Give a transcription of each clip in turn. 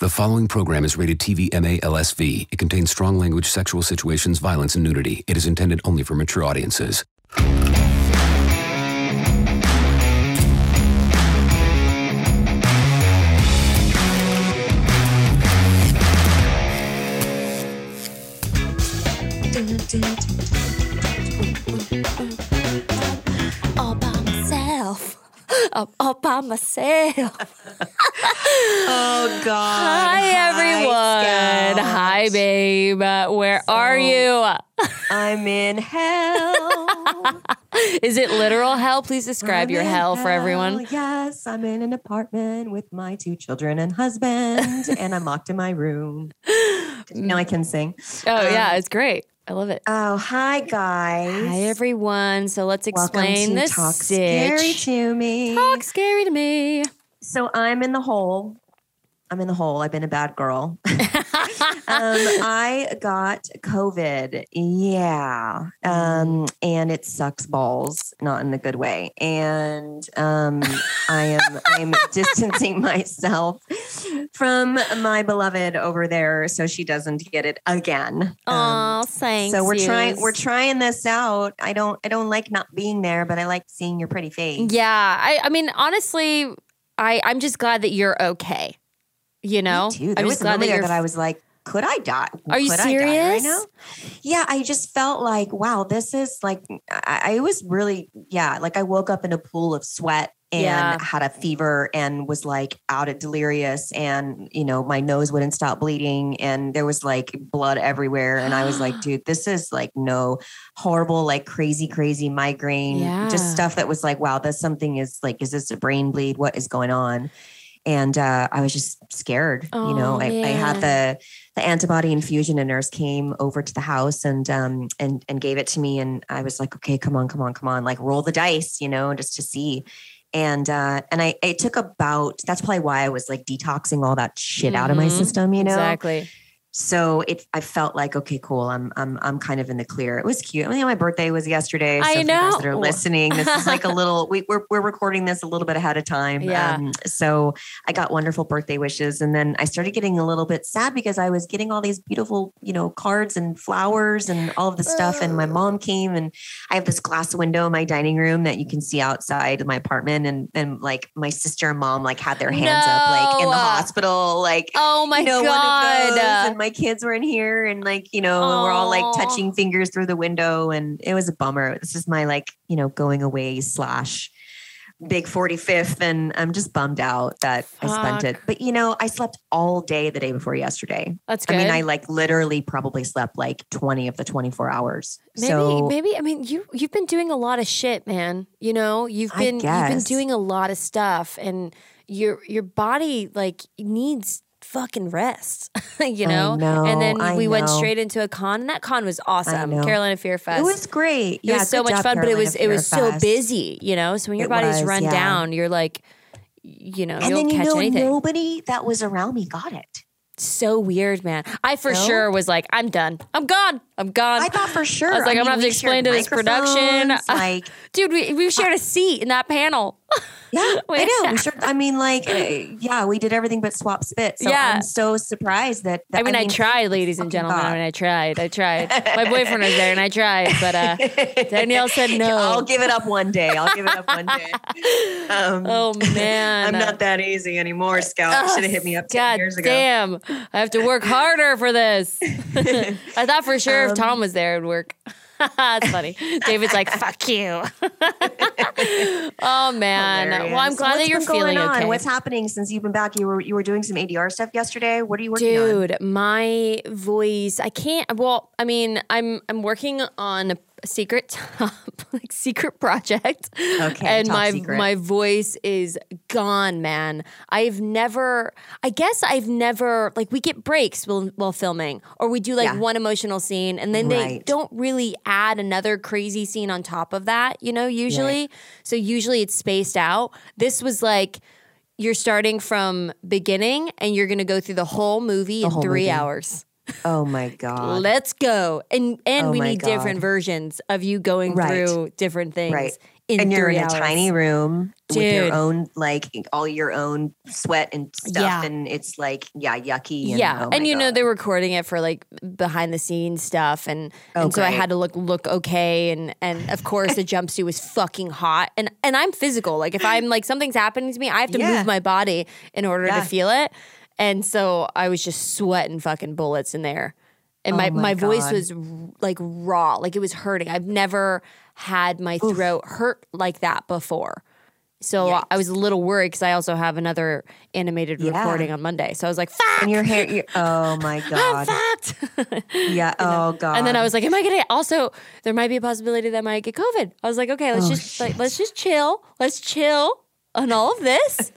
The following program is rated TV MA LSV. It contains strong language, sexual situations, violence, and nudity. It is intended only for mature audiences. I'm all by myself. Oh God! Hi, everyone. Hi, babe. Where are you? I'm in hell. Is it literal hell? Please describe I'm your in hell for everyone. Yes, I'm in an apartment with my two children and husband, and I'm locked in my room. Now I can sing. Oh, yeah, Um, it's great. I love it. Oh, hi guys. Hi, everyone. So let's explain this. Talk scary to me. Talk scary to me. So I'm in the hole. I'm in the hole. I've been a bad girl. um, I got COVID. Yeah. Um, and it sucks balls, not in a good way. And um, I am I'm distancing myself from my beloved over there so she doesn't get it again. Oh, thanks. so we're trying we're trying this out. I don't I don't like not being there, but I like seeing your pretty face. Yeah, I, I mean, honestly, I, I'm just glad that you're okay. You know, too. I'm was just glad that there that I was like, could I die? Are you Could I die right serious? now? Yeah, I just felt like, wow, this is like, I, I was really, yeah, like I woke up in a pool of sweat and Yeah. had a fever and was like out at delirious and you know my nose wouldn't stop bleeding and there was like blood everywhere and i was like dude this is like no horrible like crazy crazy migraine Yeah. just stuff that was like wow this something is like is this a brain bleed what is going on and uh, i was just scared you know Oh, I, I had the the antibody infusion a nurse came over to the house and um and and gave it to me and i was like okay come on come on come on like roll the dice you know just to see and uh and i it took about that's probably why i was like detoxing all that shit out of my Mhm. system you know exactly. So it i felt like okay cool. I'm i'm i'm kind of in the clear. It was cute. I mean my birthday was yesterday. So I guys that are listening this is like a little we, we're, we're recording this a little bit ahead of time. Yeah. um, so i got wonderful birthday wishes. And then i started getting a little bit sad because i was getting all these beautiful you know cards and flowers and all of the stuff. And my mom came and i have this glass window in my dining room that you can see outside of my apartment. And and like my sister and mom like had their hands up like in the hospital like Oh my you know, god. My kids were in here, and like, you know, we're all like touching fingers through the window, and it was a bummer. This is my like, you know, going away slash big 45th, and I'm just bummed out that I spent it. But you know, I slept all day the day before yesterday. That's good. I mean, I like literally probably slept like 20 of the 24 hours. Maybe, so maybe. I mean, you you've been doing a lot of shit, man. You know, you've been you've been doing a lot of stuff, and your your body like needs fucking rest. you know? know, and then I we went straight into a con, and that con was awesome. Carolina Fear Fest. it was great. It yeah, was so much job, fun, but it Carolina was it Fear was so busy, you know. So when your It body's was, run yeah. down, you're like, you know, And don't then you catch know, anything. nobody that was around me got it. so weird, man. I for sure was like, I'm done. I'm gone. I'm gone. I thought for sure. I was like, I'm mean, gonna have to explain to this production. Like, Dude, we we shared a seat in that panel. yeah, I know. Sure. I mean, like, uh, yeah, we did everything but swap spit. So Yeah. I'm so surprised that. that I mean, I, tried, ladies and gentlemen. I mean, I tried. I tried. My boyfriend was there, and I tried, but uh, Danielle said no. I'll give it up one day. I'll give it up one day. Um, oh man, I'm not that easy anymore, Scout. Should have hit me up 10 God years ago. damn! I have to work harder for this. I thought for sure if Tom um, was there, it would work. That's funny. David's like, "Fuck you." oh man. Well, I'm Hilarious. glad What's that you're feeling on? okay. What's happening since you've been back? You were you were doing some ADR stuff yesterday. What are you working on? Dude, my voice, I can't well, I mean, I'm I'm working on a secret top like secret project. Okay, and top my secret. my voice is gone, man. I've never. I guess I've never like we get breaks while while filming, or we do like Yeah. one emotional scene, and then they Right. don't really add another crazy scene on top of that. You know, usually. So usually it's spaced out. This was like. You're starting from beginning and you're going to go through the whole movie in whole 3 movie. hours. Oh my god. Let's go. And and Oh we need different versions of you going Right. through different things. Right. In and you're in a tiny room with your own like all your own sweat and stuff Yeah. and it's like yeah yucky and, yeah, oh and you know they're recording it for like behind the scenes stuff, and Oh, and so I had to look look okay, and and of course the jumpsuit was fucking hot, and and I'm physical. Like if I'm like something's happening to me, I have to Yeah. move my body in order Yeah. to feel it, and so I was just sweating fucking bullets in there, and my Oh my my voice was like raw, like it was hurting. I've never had my throat hurt like that before. So I was a little worried because I also have another animated Yeah. recording on Monday. So I was like, "Fuck!" and your hair you oh my god fact. yeah oh god and then I was like, "Am I gonna?" Also, there might be a possibility that I might get COVID. I was like, "Okay, let's Oh, just like let's just chill. Let's chill on all of this.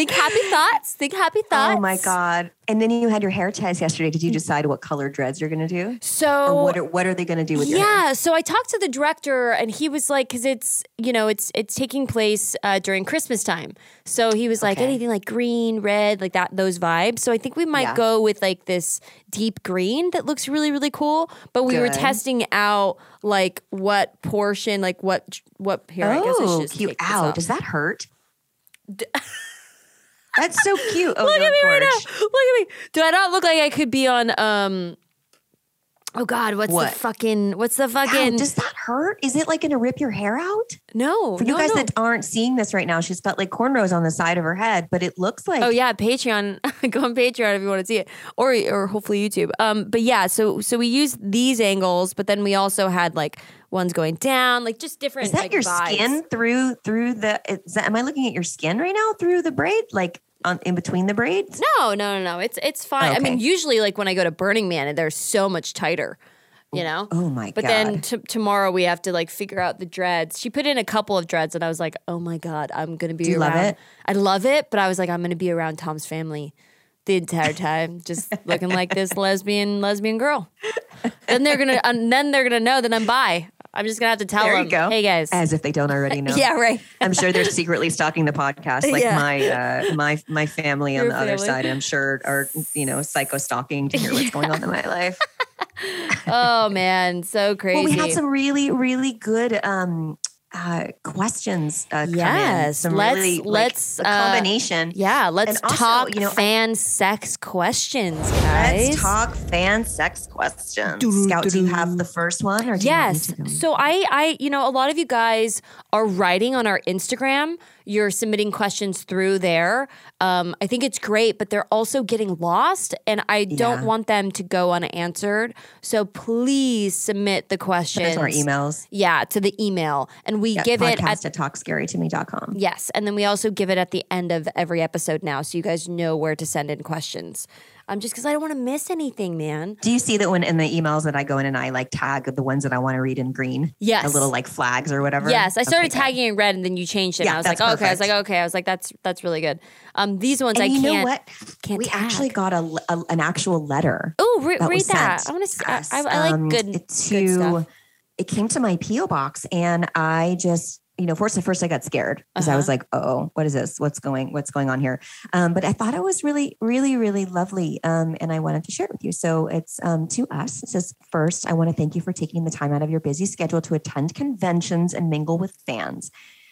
Think happy thoughts. Think happy thoughts. oh my god and then you had your hair test yesterday did you decide what color dreads you're gonna do So or what are, what are they gonna do with your hair yeah, so I talked to the director, and he was like, because it's you know it's it's taking place uh, during Christmas time, so he was like Okay. anything like green, red, like that, those vibes. So I think we might Yeah. go with like this deep green that looks really really cool. But we were testing out like what portion, like what what here. I guess I should oh just cute ow does that hurt that's so cute oh Look at me right now. Look at me. Do I not look like I could be on um? Oh God, what's What? the fucking? What's the Ow, fucking? does that hurt? Is it like going to rip your hair out? no, For you no, guys no. that aren't seeing this right now, she's got like cornrows on the side of her head, but it looks like Oh yeah, Patreon. Go on Patreon if you want to see it, or or hopefully YouTube. Um, but yeah, so so we used these angles, but then we also had like ones going down, like just different. Is that like, your vibes. skin through through the? Is that, am I looking at your skin right now through the braid, like on in between the braids? No, no, no, no. It's it's fine. I mean, usually like when I go to Burning Man, they're so much tighter. You know. Oh my But god! then t- tomorrow we have to like figure out the dreads. She put in a couple of dreads, and I was like, "Oh my god, I'm gonna be Do you love it? I love it, but I was like, "I'm gonna be around Tom's family the entire time, just looking like this lesbian lesbian girl." then they're gonna, and then they're gonna know that I'm bi. I'm just gonna have to tell there them, you go. "Hey guys, as if they don't already know. yeah, right." I'm sure they're secretly stalking the podcast, like Yeah. my uh, my my family on Your the other side. I'm sure are you know psycho stalking to hear what's going on in my life. oh man, so crazy. Well, we had some really really good um uh questions uh, come in. Yes, Some let's- really, let's, a uh, combination. yeah, let's And also, talk you know, I- fan sex questions, guys. Let's talk fan sex questions. Scout, do you have the first one, or do Yes. you want me to go? So I, I, you know, a lot of you guys are writing on our Instagram. You're submitting questions through there. Um, I think it's great, but they're also getting lost, and I don't Yeah. want them to go unanswered. So please submit the questions. our emails. Yeah, to the email, and we Yeah, give it at at talkscarytome.com. Yes, and then we also give it at the end of every episode now, so you guys know where to send in questions. Um, just because I don't want to miss anything, man. Do you see that when in the emails that I go in and I like tag the ones that I want to read in green? Yes. The little like flags or whatever. Yes, I started Okay, tagging in red, and then you changed it. Yeah, and I was like, oh, okay. I was like, okay. I was like, that's that's really good. Um, these ones And I you can't. know what? can't we actually got a, a- an actual letter. Oh, re- read that. I want to. to I. I, like Um, good, it good stuff. It came to my PO box, and I just, you know, first at first I got scared because I was Uh-huh. like, "Oh, what is this? What's going? What's going on here?" Um, but I thought it was really, really, really lovely, um, and I wanted to share it with you. So it's um, to us. It says, first, I want to thank you for taking the time out of your busy schedule to attend conventions and mingle with fans.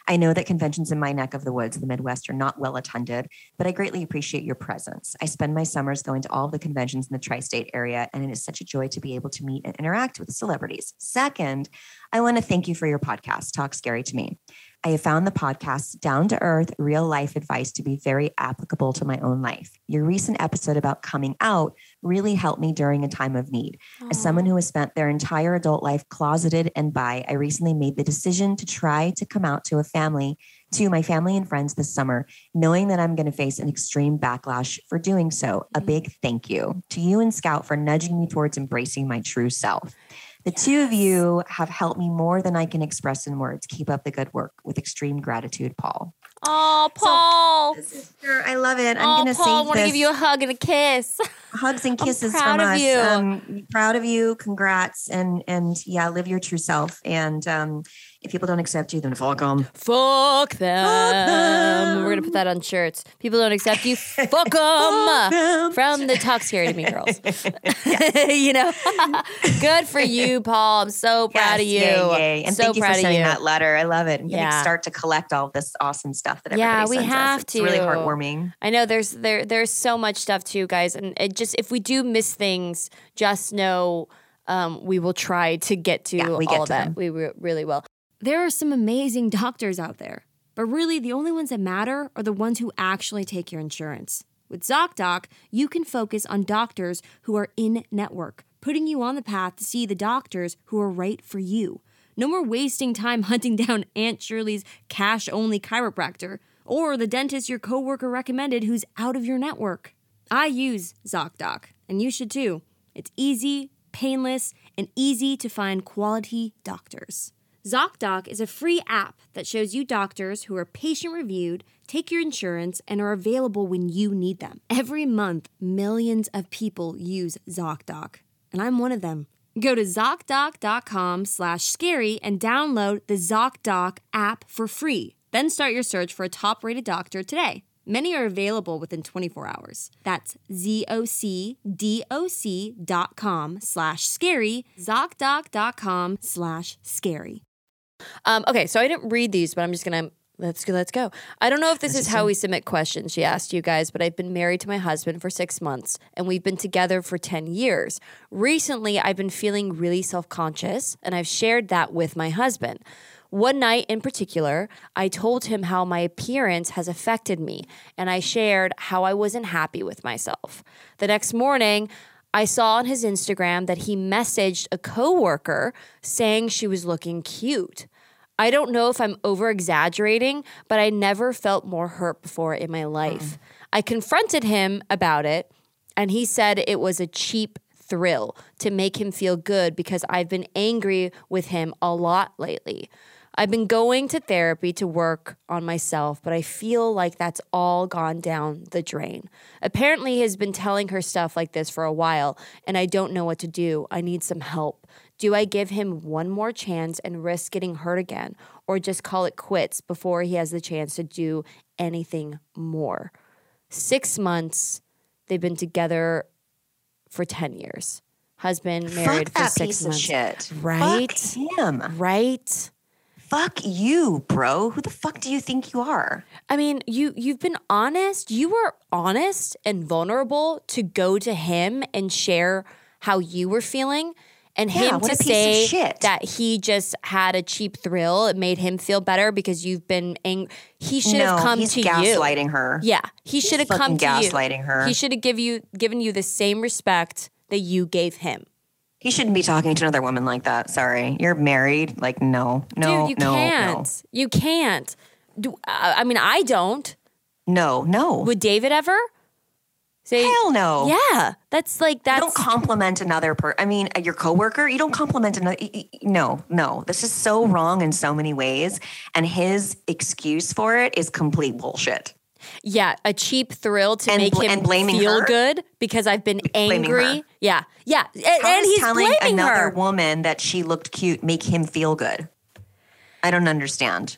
I know that conventions in my neck of the woods, the Midwest, are not well attended, but I greatly appreciate your presence. I spend my summers going to all the conventions in the tri state area, and it is such a joy to be able to meet and interact with celebrities. Second, I want to thank you for your podcast, Talk Scary to Me. I have found the podcast down to earth, real life advice to be very applicable to my own life. Your recent episode about coming out really helped me during a time of need. As someone who has spent their entire adult life closeted and bi, I recently made the decision to try to come out to a family, to my family and friends this summer, knowing that I'm going to face an extreme backlash for doing so. A big mm-hmm. thank you to you and Scout for nudging me towards embracing my true self. The two of you have helped me more than I can express in words. Keep up the good work. With extreme gratitude, Paul. Oh, Paul. Sister, I love it. I'm oh, gonna Paul, I want to give you a hug and a kiss. hugs and kisses proud from of us. you. Um, proud of you. Congrats. And and yeah, live your true self. And um, if people don't accept you, then fuck them. Fuck them. them. We're gonna put that on shirts. People don't accept you. Fuck them. From the talk scary to me girls. you know, good for you, Paul. I'm so proud of you. Yay, yay. And so thank you proud for of sending you. that letter. I love it. I'm Yeah. gonna start to collect all this awesome stuff that Yeah, everybody we sends us. have It's really heartwarming. I know there's there there's so much stuff too, guys, and it just if we do miss things, just know um, we will try to get to Yeah, we all get of to that. them. We re- really will. There are some amazing doctors out there, but really the only ones that matter are the ones who actually take your insurance. With ZocDoc, you can focus on doctors who are in network, putting you on the path to see the doctors who are right for you. No more wasting time hunting down Aunt Shirley's cash only chiropractor or the dentist your coworker recommended who's out of your network. I use ZocDoc, and you should too. It's easy, painless, and easy to find quality doctors. ZocDoc is a free app that shows you doctors who are patient reviewed, take your insurance, and are available when you need them. Every month, millions of people use ZocDoc, and I'm one of them. Go to ZocDoc.com slash scary and download the ZocDoc app for free. Then start your search for a top rated doctor today. Many are available within 24 hours. That's zocdoc.com slash scary, ZocDoc.com slash scary. Um, okay, so I didn't read these, but I'm just gonna let's go. Let's go. I don't know if this is how we submit questions. She asked you guys, but I've been married to my husband for six months, and we've been together for ten years. Recently, I've been feeling really self conscious, and I've shared that with my husband. One night in particular, I told him how my appearance has affected me, and I shared how I wasn't happy with myself. The next morning, I saw on his Instagram that he messaged a coworker saying she was looking cute. I don't know if I'm over exaggerating, but I never felt more hurt before in my life. Mm. I confronted him about it, and he said it was a cheap thrill to make him feel good because I've been angry with him a lot lately. I've been going to therapy to work on myself, but I feel like that's all gone down the drain. Apparently, he has been telling her stuff like this for a while, and I don't know what to do. I need some help. Do I give him one more chance and risk getting hurt again, or just call it quits before he has the chance to do anything more? Six months, they've been together for 10 years. Husband married Fuck for six months. shit. Right? Fuck him. Right? Fuck you, bro. Who the fuck do you think you are? I mean, you you've been honest. You were honest and vulnerable to go to him and share how you were feeling. And Yeah, him to a piece of say shit. that he just had a cheap thrill, it made him feel better because you've been ang- he should have no, come he's to you. gaslighting her. Yeah, he should have come to you. gaslighting her. He should have give you given you the same respect that you gave him. He shouldn't be talking to another woman like that. Sorry. You're married. Like, no, no, Dude, you no, can't. You can't. Do, uh, I mean, I don't. no, no, no. Would David ever say? Hell no. Yeah, that's like You that's don't compliment another per. I mean, uh, your coworker. You don't compliment another. No, no. This is so wrong in so many ways, and his excuse for it is complete bullshit. yeah a cheap thrill to And make him and blaming feel her? good because I've been angry. Yeah, yeah, and, and he's telling another her. woman that she looked cute make him feel good? I don't understand.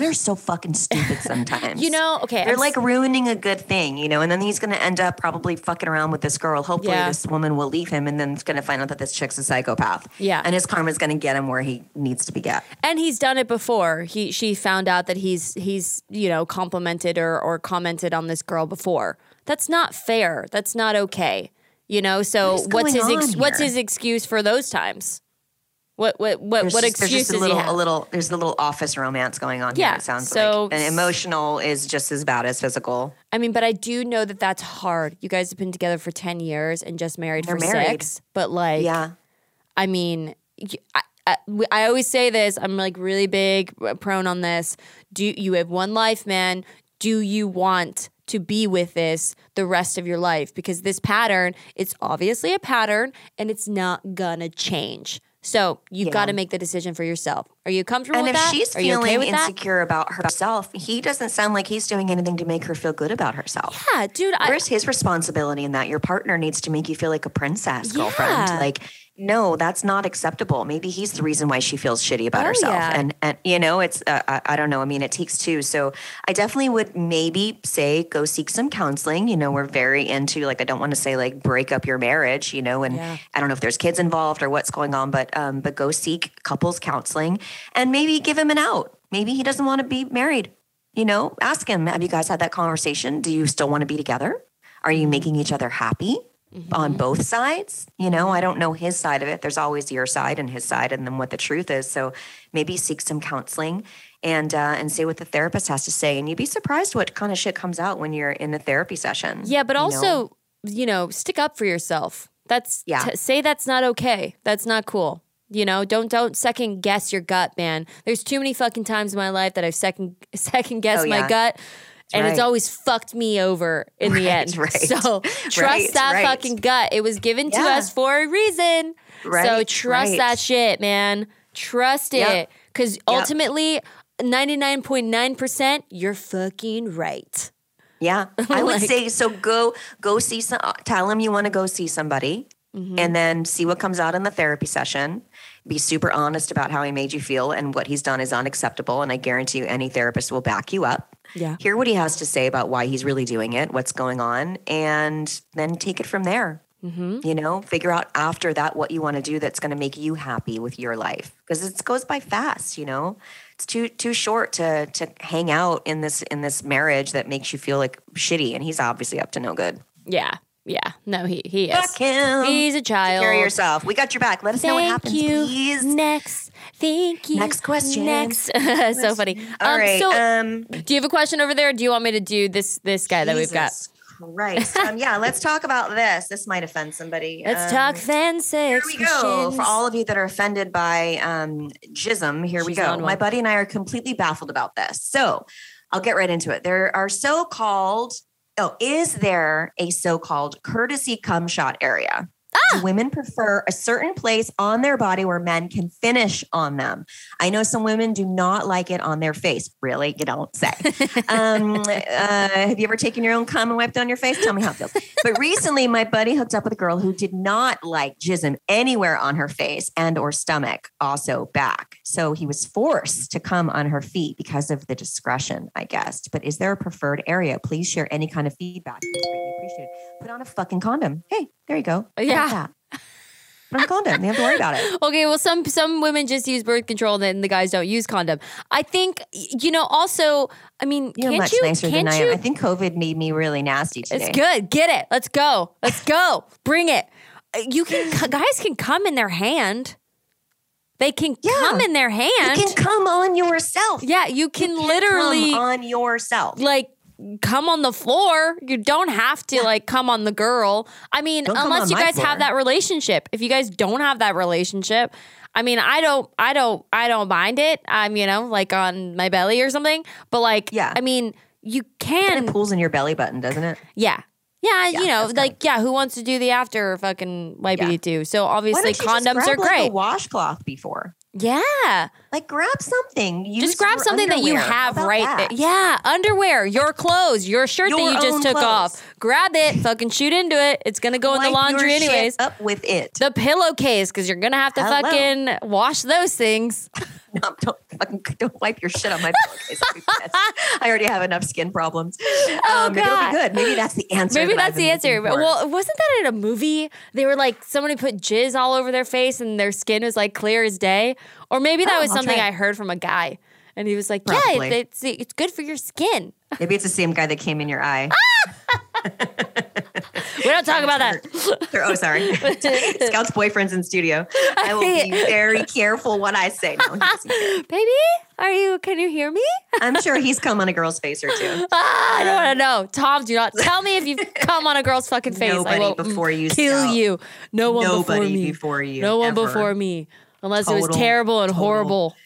Men are so fucking stupid sometimes. You know, okay, They're I'm like s- ruining a good thing, you know, and then he's going to end up probably fucking around with this girl. Hopefully, Yeah. this woman will leave him, and then it's going to find out that this chick's a psychopath. Yeah. and his karma's going to get him where he needs to be get. and he's done it before. He she found out that he's he's you know complimented or or commented on this girl before. That's not fair. That's not okay. You know. So What what's his ex- what's his excuse for those times? What what what There's what just, there's just a little, a little, there's a little office romance going on Yeah, here. It sounds so- like, and emotional is just as bad as physical. I mean, but I do know that that's hard. You guys have been together for 10 years and just married They're for married. six. But like, Yeah, I mean, I, I, I always say this. I'm like really big uh, prone on this. Do you have one life, man? Do you want to be with this the rest of your life? Because this pattern, it's obviously a pattern and it's not gonna change. So you've Yeah. got to make the decision for yourself. Are you comfortable And with if that? she's Are feeling okay with that? insecure about herself, he doesn't sound like he's doing anything to make her feel good about herself. Yeah, dude. I, Where's his responsibility in that? Your partner needs to make you feel like a princess, girlfriend. Like, no, that's not acceptable. Maybe he's the reason why she feels shitty about Oh, herself. yeah. And and you know, it's uh, I, I don't know. I mean, it takes two. So I definitely would maybe say go seek some counseling. You know, we're very into like I don't want to say like break up your marriage. You know, and Yeah. I don't know if there's kids involved or what's going on, but um, but go seek couples counseling and maybe give him an out. Maybe he doesn't want to be married. You know, ask him, have you guys had that conversation? Do you still want to be together? Are you making each other happy on both sides? You know, I don't know his side of it. There's always your side and his side, and then what the truth is. So maybe seek some counseling and uh, and see what the therapist has to say. And you'd be surprised what kind of shit comes out when you're in a therapy session. yeah, but you know? also, you know, stick up for yourself. That's Yeah. t- say that's not okay. That's not cool. You know, don't don't second guess your gut, man. There's too many fucking times in my life that I've second second guessed Oh, my gut. And it's always fucked me over in the Right, end. right. So trust Right, that right. fucking gut. It was given to us for a reason. Right. so trust right. that shit, man. Trust Yep. it. Because ultimately, 99.9%, you're fucking right. Yeah, I would Like- say so. Go go see some. Tell him you want to go see somebody, Mm-hmm. and then see what comes out in the therapy session. Be super honest about how he made you feel and what he's done is unacceptable. And I guarantee you, any therapist will back you up. Yeah. Hear what he has to say about why he's really doing it, what's going on, and then take it from there. Mm-hmm. You know, figure out after that what you want to do that's going to make you happy with your life because it goes by fast. You know, it's too too short to to hang out in this in this marriage that makes you feel like shitty. And he's obviously up to no good. Yeah. Yeah. No, he, he is. Fuck him. He's a Take child. care of yourself. We got your back. Let us know what Thank happens, you. please. Next. Thank you. Next question. Next. so funny. All um, right. So, um, do you have a question over there? Do you want me to do this this guy that we've got? Jesus Christ. um, yeah, let's talk about this. This might offend somebody. Let's Um, talk fan sex. Here we go. For all of you that are offended by um, jism, here we go. My buddy and I are completely baffled about this. So I'll get right into it. There are so called, oh, is there a so called courtesy cum shot area? Ah! Women prefer a certain place on their body where men can finish on them? I know some women do not like it on their face. Really? You don't say. um, uh, have you ever taken your own cum and wiped on your face? Tell me how it feels. But recently, my buddy hooked up with a girl who did not like jism anywhere on her face and or stomach, also back. So he was forced to come on her feet because of the discretion, I guess. But is there a preferred area? Please share any kind of feedback. It's greatly appreciated. Put on a fucking condom. Hey, there you go. Yeah. on a condom. You have to worry about it. Okay, well, some some women just use birth control, and then the guys don't use condom. I think you know. Also, I mean, You're can't much you? nicer can't than I am. I think COVID made me really nasty today. It's good. Get it. Let's go. Let's go. Bring it. Uh, You can guys can come in their hand. They can Yeah. come in their hand. You can come on yourself. yeah, you can You literally come on yourself. like come on the floor. You don't have to like come on the girl. I mean, Don't unless you guys floor. have that relationship. If you guys don't have that relationship, I mean, I don't, I don't, I don't mind it. I'm, you know, like on my belly or something. But like, Yeah. I mean, you It can, pulls in your belly button, doesn't it? yeah. Yeah, Yeah, you know, like yeah, who wants to do the after fucking wipey Yeah. too? So obviously don't you just condoms are like, great. a washcloth before. Yeah, Like grab something. Use just grab your something that you have right that? there. Yeah, underwear, your clothes, your shirt that you just took clothes. off. Grab it, fucking shoot into it. It's gonna go in the Wipe your laundry anyways. Up with it. The pillowcase, because you're gonna have to Hello. fucking wash those things. No, don't fucking don't wipe your shit on my pillowcase. I'll be pissed. I already have enough skin problems. Oh, Um, maybe it'll God. be good. Maybe that's the answer. Maybe that that's the answer. Well, wasn't that in a movie? They were like somebody put jizz all over their face and their skin was like clear as day. Or maybe that Oh, was I'll something. I heard from a guy. And he was like, Probably. Yeah, it's, it's good for your skin. maybe it's the same guy that came in your eye. We don't talk about that. oh, sorry. Scout's boyfriend's in studio. I will be very careful what I say. No, he doesn't care. Baby, are you, can you hear me? I'm sure he's come on a girl's face or two. Ah, I don't want to know. Tom, do not tell me if you've come on a girl's fucking face. I Nobody mm, before you, kill Scout. you. No one before Nobody me. before you, No one ever. before me. Unless it was terrible and total. horrible.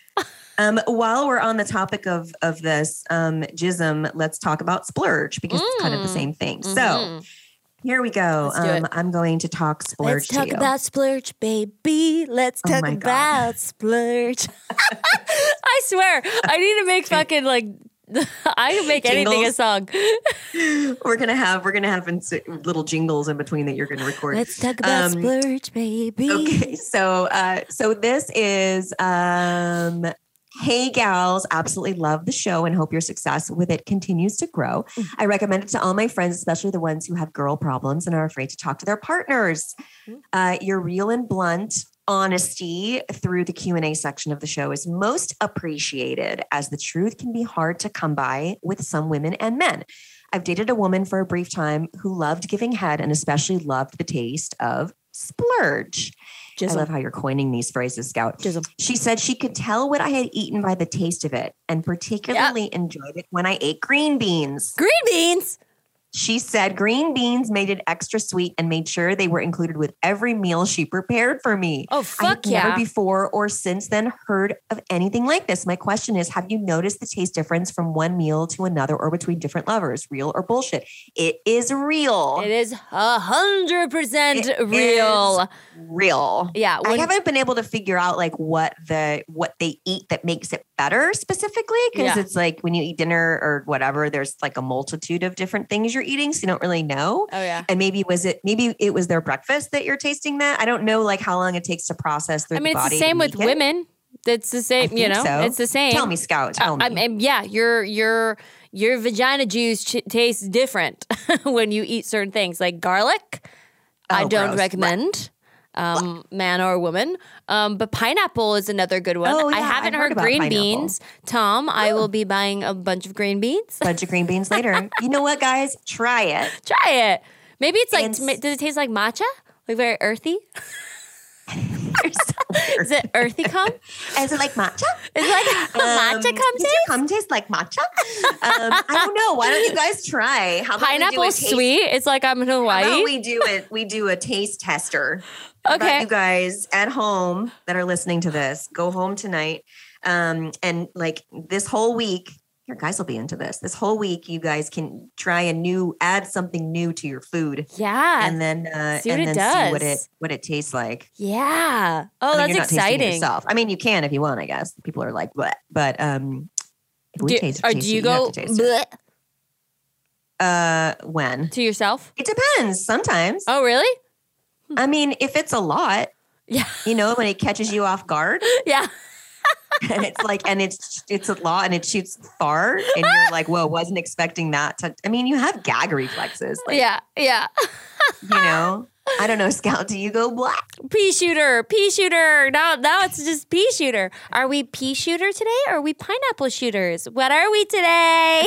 Um, while we're on the topic of of this um, jism, let's talk about splurge because it's kind of the Mm. same thing. Mhm. So, Here we go. Let's do it. Um, I'm going to talk splurge. Let's talk about splurge, baby. Let's Oh talk about splurge. I swear, I need to make fucking like. I can make anything a song. We're gonna have we're gonna have ins- little jingles in between that you're gonna record. Let's talk about Um, splurge, baby. Okay, so uh, so this is um, hey gals, absolutely love the show and hope your success with it continues to grow. Mm. I recommend it to all my friends, especially the ones who have girl problems and are afraid to talk to their partners. Mm. Uh, your real and blunt honesty through the q&a section of the show is most appreciated as the truth can be hard to come by with some women and men i've dated a woman for a brief time who loved giving head and especially loved the taste of splurge I love how you're coining these phrases, Scout. Jizzle. She said she could tell what I had eaten by the taste of it and particularly enjoyed it when I ate green beans. Green beans. She said green beans made it extra sweet and made sure they were included with every meal she prepared for me. Oh fuck I fuck have never before or since then heard of anything like this. My question is Have you noticed the taste difference from one meal to another or between different lovers? Real or bullshit? It is real. It is a hundred percent real. real. Yeah, I haven't been able to figure out like what the what they eat that makes it better specifically because Yeah. it's like when you eat dinner or whatever, there's like a multitude of different things you're eating, so you don't really know. Oh yeah. And maybe was it maybe it was their breakfast that you're tasting that? I don't know like how long it takes to process through I mean, the it's the same with it. women. It's the same. You know, so. it's the same. Tell me, Scout. Tell Uh, me. I mean, yeah, your your your vagina juice ch- tastes different when you eat certain things, like garlic. I Oh, don't gross. recommend, um, man or woman. Um, but pineapple is another good one. Oh, I haven't heard heard, green pineapple. beans. Tom, I will be buying a bunch of green beans. bunch of green beans later. You know what, guys? Try it. Try it. Maybe it's like. And does it taste like matcha? Like very earthy? You're so weird. Is it earthy cum? Is it like matcha? Is it like Um, matcha cum taste? cum taste like matcha? Um, I don't know. Why don't you guys try? How about we do a taste- sweet. It's like I'm in How about Hawaii. we do it? We do a taste tester. How Okay. you guys at home that are listening to this, go home tonight, um, and like this whole week. Your guys will be into this. This whole week, you guys can try a new, add something new to your food, Yeah. and then uh, see what and it then see what it what it tastes like. yeah. Oh, I mean, that's exciting. yourself. I mean, you can if you want. I guess people are like, what? But um, if we Do, taste, or taste do it, you have go to taste it. Uh, when to yourself? it depends. Sometimes. Oh, really? I mean, if it's a lot, Yeah. you know, when it catches you off guard, Yeah. And it's like, and it's it's a lot, and it shoots far, and you're like, whoa, wasn't expecting that. To, I mean, you have gag reflexes, like, yeah. Yeah. you know. I don't know, Scout. Do you go black? Pea shooter. Pea shooter. Now, now it's just pea shooter. Are we pea shooter today or are we pineapple shooters? What are we today?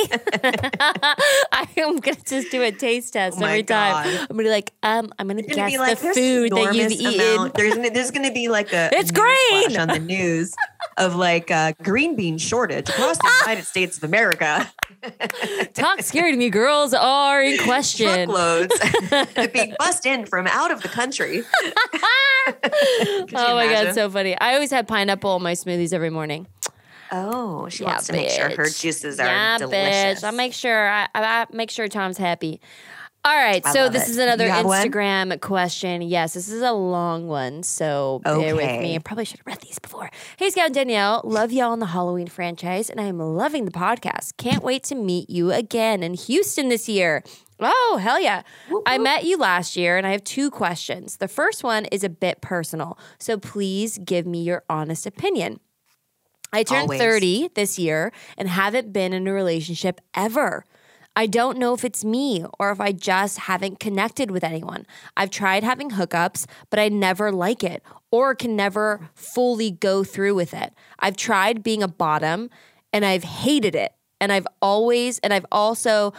I am going to just do a taste test Oh every time. I'm going to be like, um, I'm going to It's gonna guess be like the food that you've enormous eaten. There's gonna, there's gonna be like a It's green! on the news of like a green bean shortage across the United States of America. Talk scary to me. Girls are in question. Truckloads being bussed in from out of the country. Oh my god, so funny. I always had pineapple in my smoothies every morning. Oh, she Yeah, wants to make sure her juices are yeah, delicious. bitch. I make sure I, I, I make sure Tom's happy. All right, I so this it. is another have one? Instagram question. Yes, this is a long one, so bear with me. I probably should have read these before. Hey, Scout and Danielle, love y'all in the Halloween franchise, and I'm loving the podcast. Can't wait to meet you again in Houston this year. Oh, hell yeah. I met you last year, and I have two questions. The first one is a bit personal, so please give me your honest opinion. I turned Always. 30 this year and haven't been in a relationship ever. I don't know if it's me or if I just haven't connected with anyone. I've tried having hookups, but I never like it or can never fully go through with it. I've tried being a bottom and I've hated it. And I've always, and I've also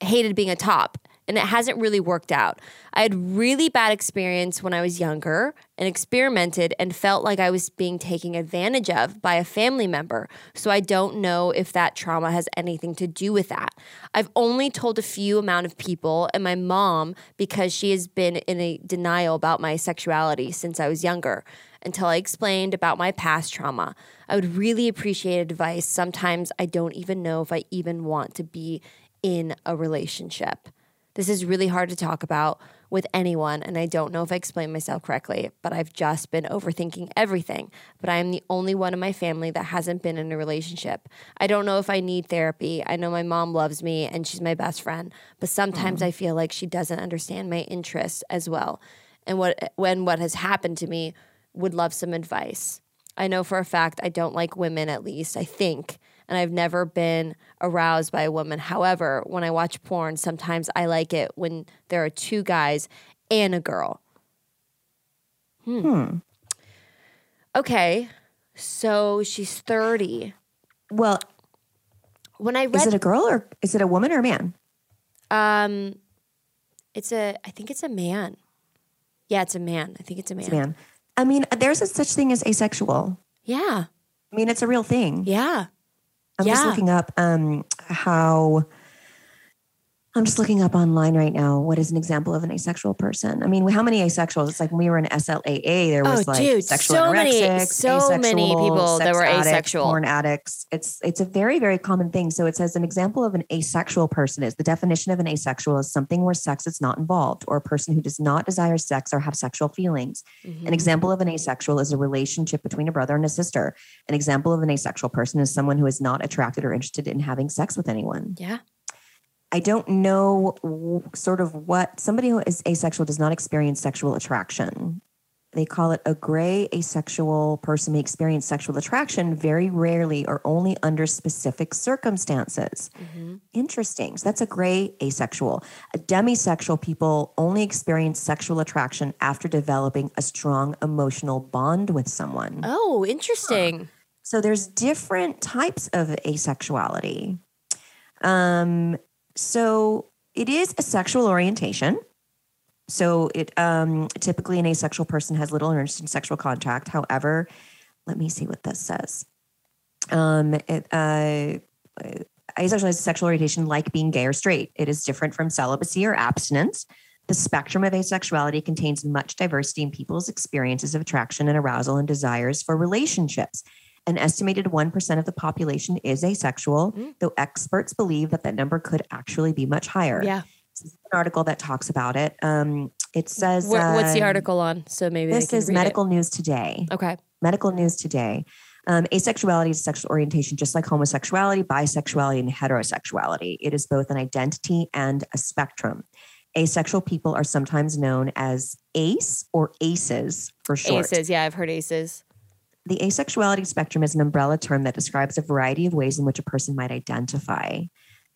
hated being a top and it hasn't really worked out. I had really bad experience when I was younger and experimented and felt like I was being taken advantage of by a family member. So I don't know if that trauma has anything to do with that. I've only told a few amount of people and my mom because she has been in a denial about my sexuality since I was younger until I explained about my past trauma. I would really appreciate advice. Sometimes I don't even know if I even want to be in a relationship. This is really hard to talk about with anyone, and I don't know if I explained myself correctly, but I've just been overthinking everything. But I am the only one in my family that hasn't been in a relationship. I don't know if I need therapy. I know my mom loves me and she's my best friend, but sometimes mm-hmm. I feel like she doesn't understand my interests as well. And what when what has happened to me would love some advice. I know for a fact I don't like women at least, I think, and I've never been aroused by a woman. However, when I watch porn, sometimes I like it when there are two guys and a girl. Hmm. Okay. So she's 30. Well, When I is it a girl or is it a woman or a man? um it's a I think it's a man. Yeah, it's a man. I think it's a man. It's a man. I mean, there's a such thing as asexual. Yeah. I mean, it's a real thing. Yeah. I'm just Yeah. looking up um, how. I'm just looking up online right now. What is an example of an asexual person? I mean, how many asexuals? It's like when we were in SLAA, there was Oh, like dude, sexual so many- so many people that were addicts, asexual. porn addicts. It's it's a very very common thing. So it says an example of an asexual person is the definition of an asexual is something where sex is not involved, or a person who does not desire sex or have sexual feelings. Mm-hmm. An example of an asexual is a relationship between a brother and a sister. An example of an asexual person is someone who is not attracted or interested in having sex with anyone. Yeah. I don't know w- sort of what somebody who is asexual does not experience sexual attraction. They call it a gray asexual person may experience sexual attraction very rarely or only under specific circumstances. Interesting. So that's a gray asexual. A demisexual people only experience sexual attraction after developing a strong emotional bond with someone. Oh, interesting. So there's different types of asexuality. Um, so it is a sexual orientation. So it um, typically an asexual person has little interest in sexual contact. However, let me see what this says. Um, it, uh, asexual is a sexual orientation like being gay or straight. It is different from celibacy or abstinence. The spectrum of asexuality contains much diversity in people's experiences of attraction and arousal and desires for relationships. An estimated 1% of the population is asexual, though experts believe that that number could actually be much higher. Yeah. This is an article that talks about it. Um, it says Where, what's the um, article on? So maybe This is read it. Medical News Today. Okay. Medical News Today. Um, asexuality is sexual orientation, just like homosexuality, bisexuality, and heterosexuality. It is both an identity and a spectrum. Asexual people are sometimes known as ACE or ACEs for short. Aces. Yeah, I've heard aces. The asexuality spectrum is an umbrella term that describes a variety of ways in which a person might identify.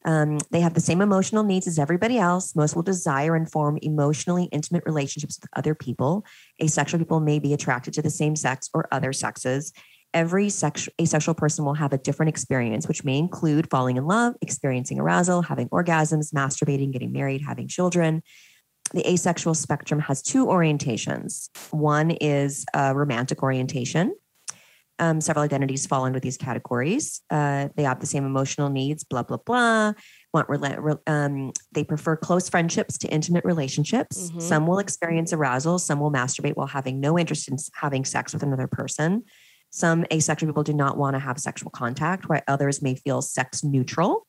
Um, they have the same emotional needs as everybody else. Most will desire and form emotionally intimate relationships with other people. Asexual people may be attracted to the same sex or other sexes. Every sex- asexual person will have a different experience, which may include falling in love, experiencing arousal, having orgasms, masturbating, getting married, having children. The asexual spectrum has two orientations. One is a romantic orientation, um, several identities fall into these categories. Uh, they have the same emotional needs, blah blah blah. Want rela- um, they prefer close friendships to intimate relationships. Mhm. Some will experience arousal. Some will masturbate while having no interest in having sex with another person. Some asexual people do not want to have sexual contact, while others may feel sex neutral.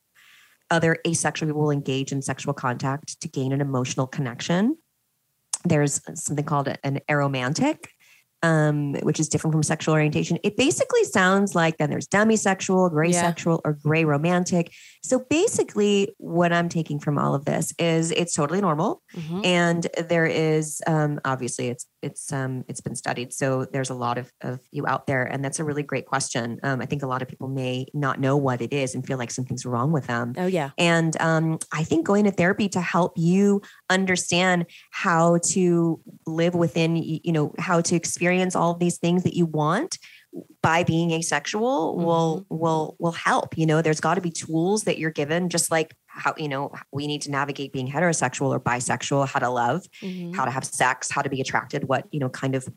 Other asexual people will engage in sexual contact to gain an emotional connection. There's something called an aromantic, um, which is different from sexual orientation. It basically sounds like then there's demisexual, gray Yeah. sexual, or gray romantic. So basically, what I'm taking from all of this is it's totally normal, Mhm. and there is um, obviously it's it's um, it's been studied. So there's a lot of, of you out there, and that's a really great question. Um, I think a lot of people may not know what it is and feel like something's wrong with them. Oh yeah. And um, I think going to therapy to help you understand how to live within, you know, how to experience all of these things that you want by being asexual will will will help. You know, there's got to be tools that you're given, just like how you know we need to navigate being heterosexual or bisexual, how to love, Mhm. how to have sex, how to be attracted, what you know, kind of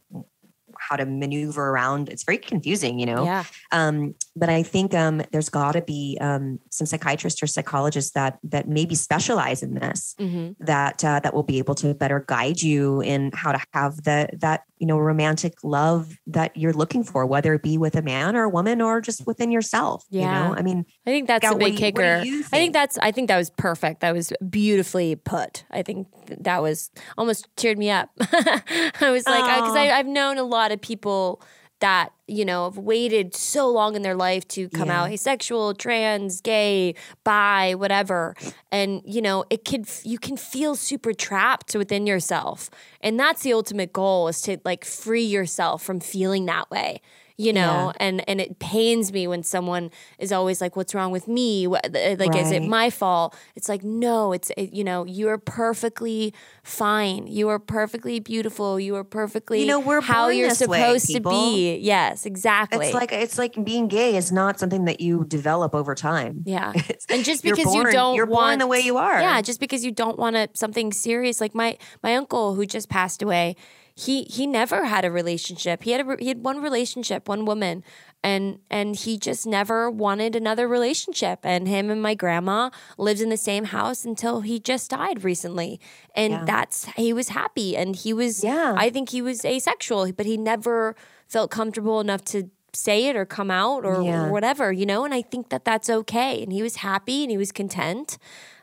how to maneuver around. It's very confusing, you know. Yeah. Um, but I think um, there's got to be um, some psychiatrists or psychologists that that maybe specialize in this Mhm. that uh, that will be able to better guide you in how to have the that you know, romantic love that you're looking for, whether it be with a man or a woman or just within yourself. Yeah. You know, I mean, I think that's a big you- kicker. you I think think? that's I think that was perfect. That was beautifully put. I think that was almost cheered me up. I was like because I've known a lot of people that you know have waited so long in their life to come Yeah. out asexual, trans, gay, bi, whatever, and you know it could you can feel super trapped within yourself, and that's the ultimate goal is to like free yourself from feeling that way. You know, and and it pains me when someone is always like, "What's wrong with me? What, uh, like, is it my fault?" It's like, no, it's it, you know, you are perfectly fine. You are perfectly beautiful. You are perfectly You know, we're how born you're this way, supposed to be. Yes, exactly. it's like it's like being gay is not something that you develop over time. Yeah. It's- And just because you don't you're want born the way you are. Yeah, just because you don't want to something serious like my my uncle who just passed away, he he never had a relationship. He had a he had one relationship, one woman, and and he just never wanted another relationship. And him and my grandma lived in the same house until he just died recently. And Yeah. that's he was happy and he was Yeah. I think he was asexual, but he never felt comfortable enough to say it or come out or, Yeah. or whatever, you know. And I think that that's okay. And he was happy and he was content.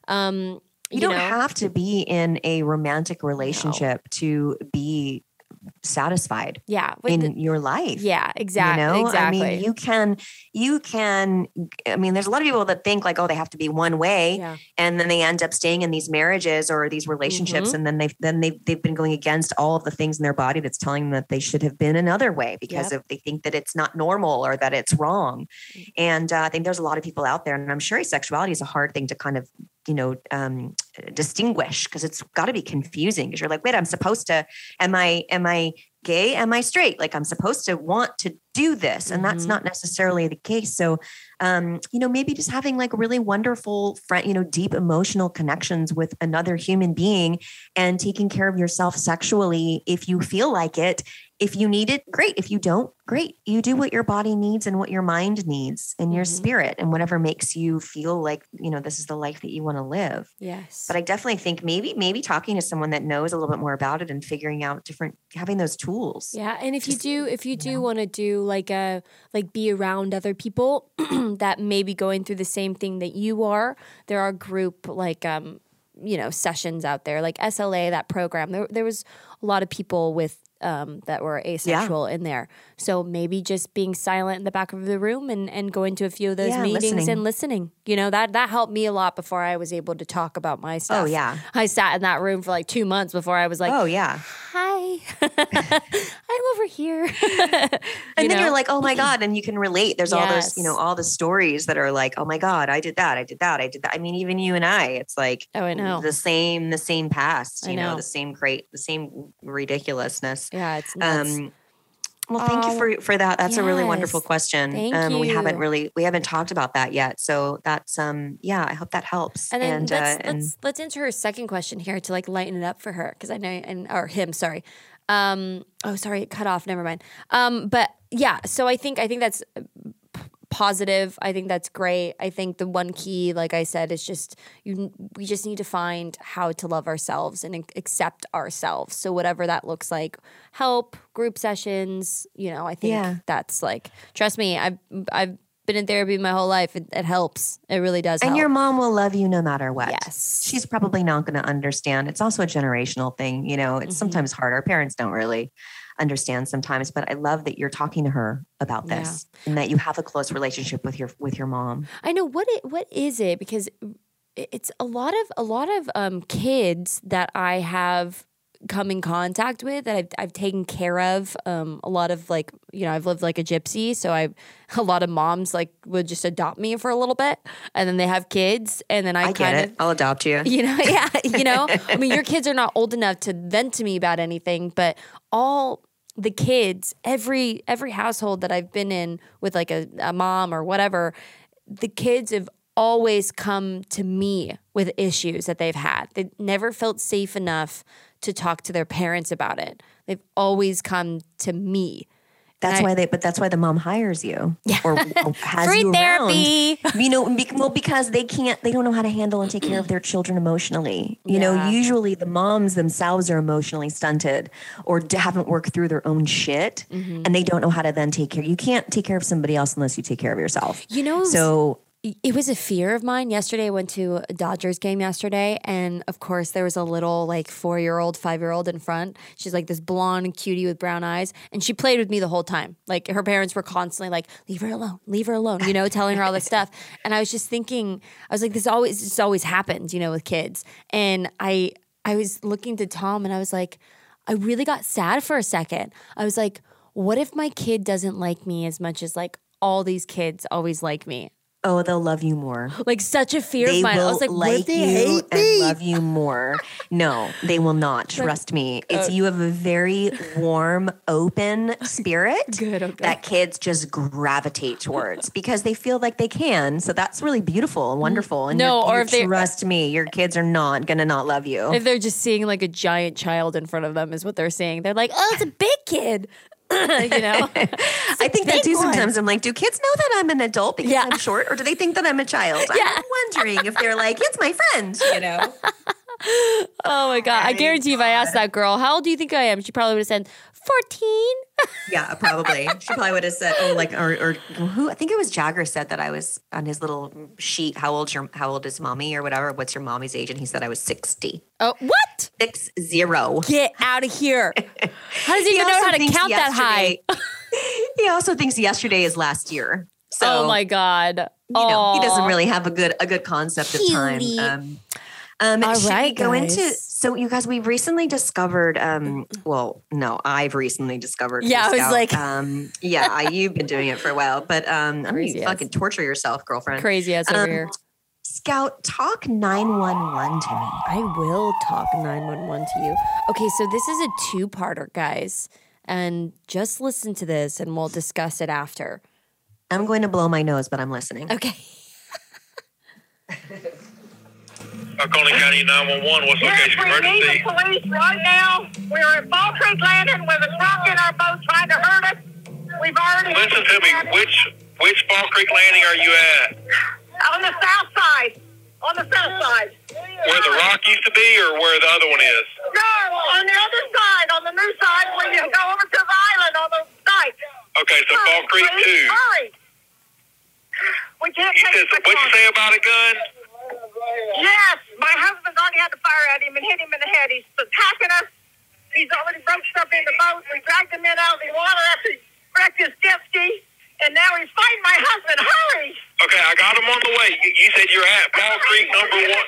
Um, you, you, don't know, have to be in a romantic relationship to be satisfied yeah, in the- your life. yeah, exactly, You know, exactly. I mean, you can, you can. I mean, there's a lot of people that think like, oh, they have to be one way, yeah, and then they end up staying in these marriages or these relationships, Mm-hmm. and then they've then they've they've been going against all of the things in their body that's telling them that they should have been another way because Yep. of they think that it's not normal or that it's wrong. Mm. And uh, I think there's a lot of people out there, and I'm sure asexuality is a hard thing to kind of you know um, distinguish because it's got to be confusing because you're like, wait, I'm supposed to, am I am I gay? Am I straight? Like I'm supposed to want to do this, and that's Mhm. not necessarily the case. So um, you know, maybe just having like really wonderful friend, you know, deep emotional connections with another human being and taking care of yourself sexually if you feel like it. If you need it, great. If you don't, great. You do what your body needs and what your mind needs and your Mhm. spirit and whatever makes you feel like, you know, this is the life that you want to live. yes. But I definitely think maybe, maybe talking to someone that knows a little bit more about it and figuring out different, having those tools. Yeah, and if you do, if you do know. want to do like a like be around other people that may be going through the same thing that you are, there are group like um you know sessions out there like SLA that program. There there was a lot of people with um that were asexual in there. So maybe just being silent in the back of the room and and going to a few of those Yeah, meetings listening. and listening. You know that that helped me a lot before I was able to talk about my stuff. Oh, yeah. I sat in that room for like two months before I was like, oh, yeah. hi i'm over here and then you're like, oh my God. And you can relate. There's all those, you know, all the stories that are like, oh my God, I did that. I did that. I did that. I mean, even you and I, it's like oh i know the same, the same past, you know, know. the same great, the same ridiculousness. yeah it's nuts. Um, well, thank you for for that. That's a really wonderful question. Thank um, We haven't really we haven't talked about that yet, so that's um yeah. I hope that helps. and and, let's, uh, and let's let's answer her second question here to like lighten it up for her because I know and or him sorry um oh sorry it cut off never mind um but yeah so I think I think that's positive I think that's great I think the one key like I said is just you we just need to find how to love ourselves and accept ourselves so whatever that looks like help group sessions you know I think Yeah. that's like trust me I've I've been in therapy my whole life it, it helps it really does and help. your mom will love you no matter what. Yes. she's probably not going to understand. It's also a generational thing, you know. It's Mhm. sometimes hard. Our parents don't really understand sometimes, but I love that you're talking to her about Yeah. this and that you have a close relationship with your with your mom. I know what it what is it because it's a lot of a lot of um, kids that I have come in contact with that I've I've taken care of. Um, a lot of like you know I've lived like a gypsy, so I a lot of moms like would just adopt me for a little bit, and then they have kids, and then I, I, get kind it. of I'll adopt you. you know yeah you know i mean your kids are not old enough to vent to me about anything but all the kids every every household that i've been in with like a, a mom or whatever the kids have always come to me with issues that they've had. They never felt safe enough to talk to their parents about it. They've always come to me That's I- why they, but that's why the mom hires you Yeah. or, or has Free you therapy. around. You know, be, well, because they can't, they don't know how to handle and take care of their children emotionally. You know, usually the moms themselves are emotionally stunted or haven't worked through their own shit, Mm-hmm. and they don't know how to then take care. You can't take care of somebody else unless you take care of yourself. You know, So it was a fear of mine. Yesterday, I went to a Dodgers game yesterday, and of course, there was a little like four year old, five year old in front. She's like this blonde cutie with brown eyes, and she played with me the whole time. Like her parents were constantly like, "Leave her alone, leave her alone," you know, telling her all this stuff. And I was just thinking, I was like, "This always, this always happens," you know, with kids. And I, I was looking to Tom, and I was like, I really got sad for a second. I was like, what if my kid doesn't like me as much as like all these kids always like me? Oh, they'll love you more. like such a fear They of mine. I was like, what like if they you hate and me? love you more. No, they will not. Trust me. uh, It's you have a very warm, open spirit Good, okay. that kids just gravitate towards because they feel like they can. So that's really beautiful and wonderful. And No, or if they- trust me, your kids are not gonna not love you. if they're just seeing like a giant child in front of them, is what they're seeing. They're like, oh, it's a big kid. you know? I think that too. one. Sometimes I'm like, do kids know that I'm an adult because Yeah. I'm short, or do they think that I'm a child? Yeah. I'm wondering if they're like, it's my friend. You know. Oh my God. I guarantee if I asked that girl, how old do you think I am? She probably would have said, 14. Yeah, probably. She probably would have said, "Oh, like or, or who?" I think it was Jagger said that I was on his little sheet. How old's your How old is mommy or whatever? What's your mommy's age? And he said I was sixty. Oh, what? Six zero. Get out of here. How does he He even know how to count that high? he also thinks yesterday is last year. So oh my God. you know, he doesn't really have a good a good concept of time. Um, um, All should we right, go into so you guys we've recently discovered um well no I've recently discovered Yeah, I was like- um yeah I, you've been doing it for a while but um I mean Crazy you ass. fucking torture yourself girlfriend Crazy ass over Um, here. Scout talk 911 to me I will talk 911 to you. Okay, so this is a two parter, guys. And just listen to this and we'll discuss it after. I'm going to blow my nose but I'm listening Okay. Oconee County 911, what's Yes, location we need emergency? the police right now. We're at Fall Creek Landing with a truck in our boat trying to hurt us. We've already Listen to me, which which Fall Creek Landing are you at? On the south side. On the south side. Where the rock used to be or where the other one is? No, on the other side, on the new side, when you go over to the island on the side. Okay, so Fall Creek please, 2. Hurry. We can't You take it what'd you say about a gun? Yes, my husband's already had to fire at him and hit him in the head. He's attacking us. He's already broke stuff in the boat. We dragged him in out of the water after he wrecked his jet ski. And now he's fighting my husband. Hurry! Okay, I got him on the way. You, you said you're at Fall Creek number one.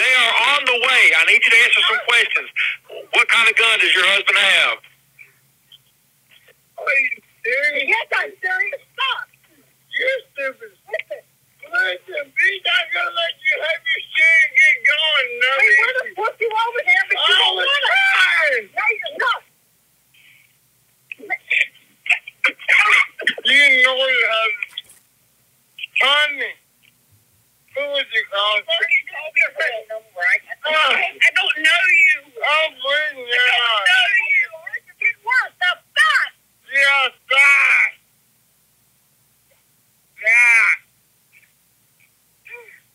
They are on the way. I need you to answer some questions. What kind of gun does your husband have? Are you serious? Yes, I'm serious. Stop. You're stupid. Listen. Listen, he's not going to let you have your share and get going. No, we would have put you over there, but you don't want to. No, you're not. You know you have Tommy. Who was you called? I don't know you. Oh, bring I it don't on. know you. It's getting worse. Now stop. Yeah, stop. Yeah.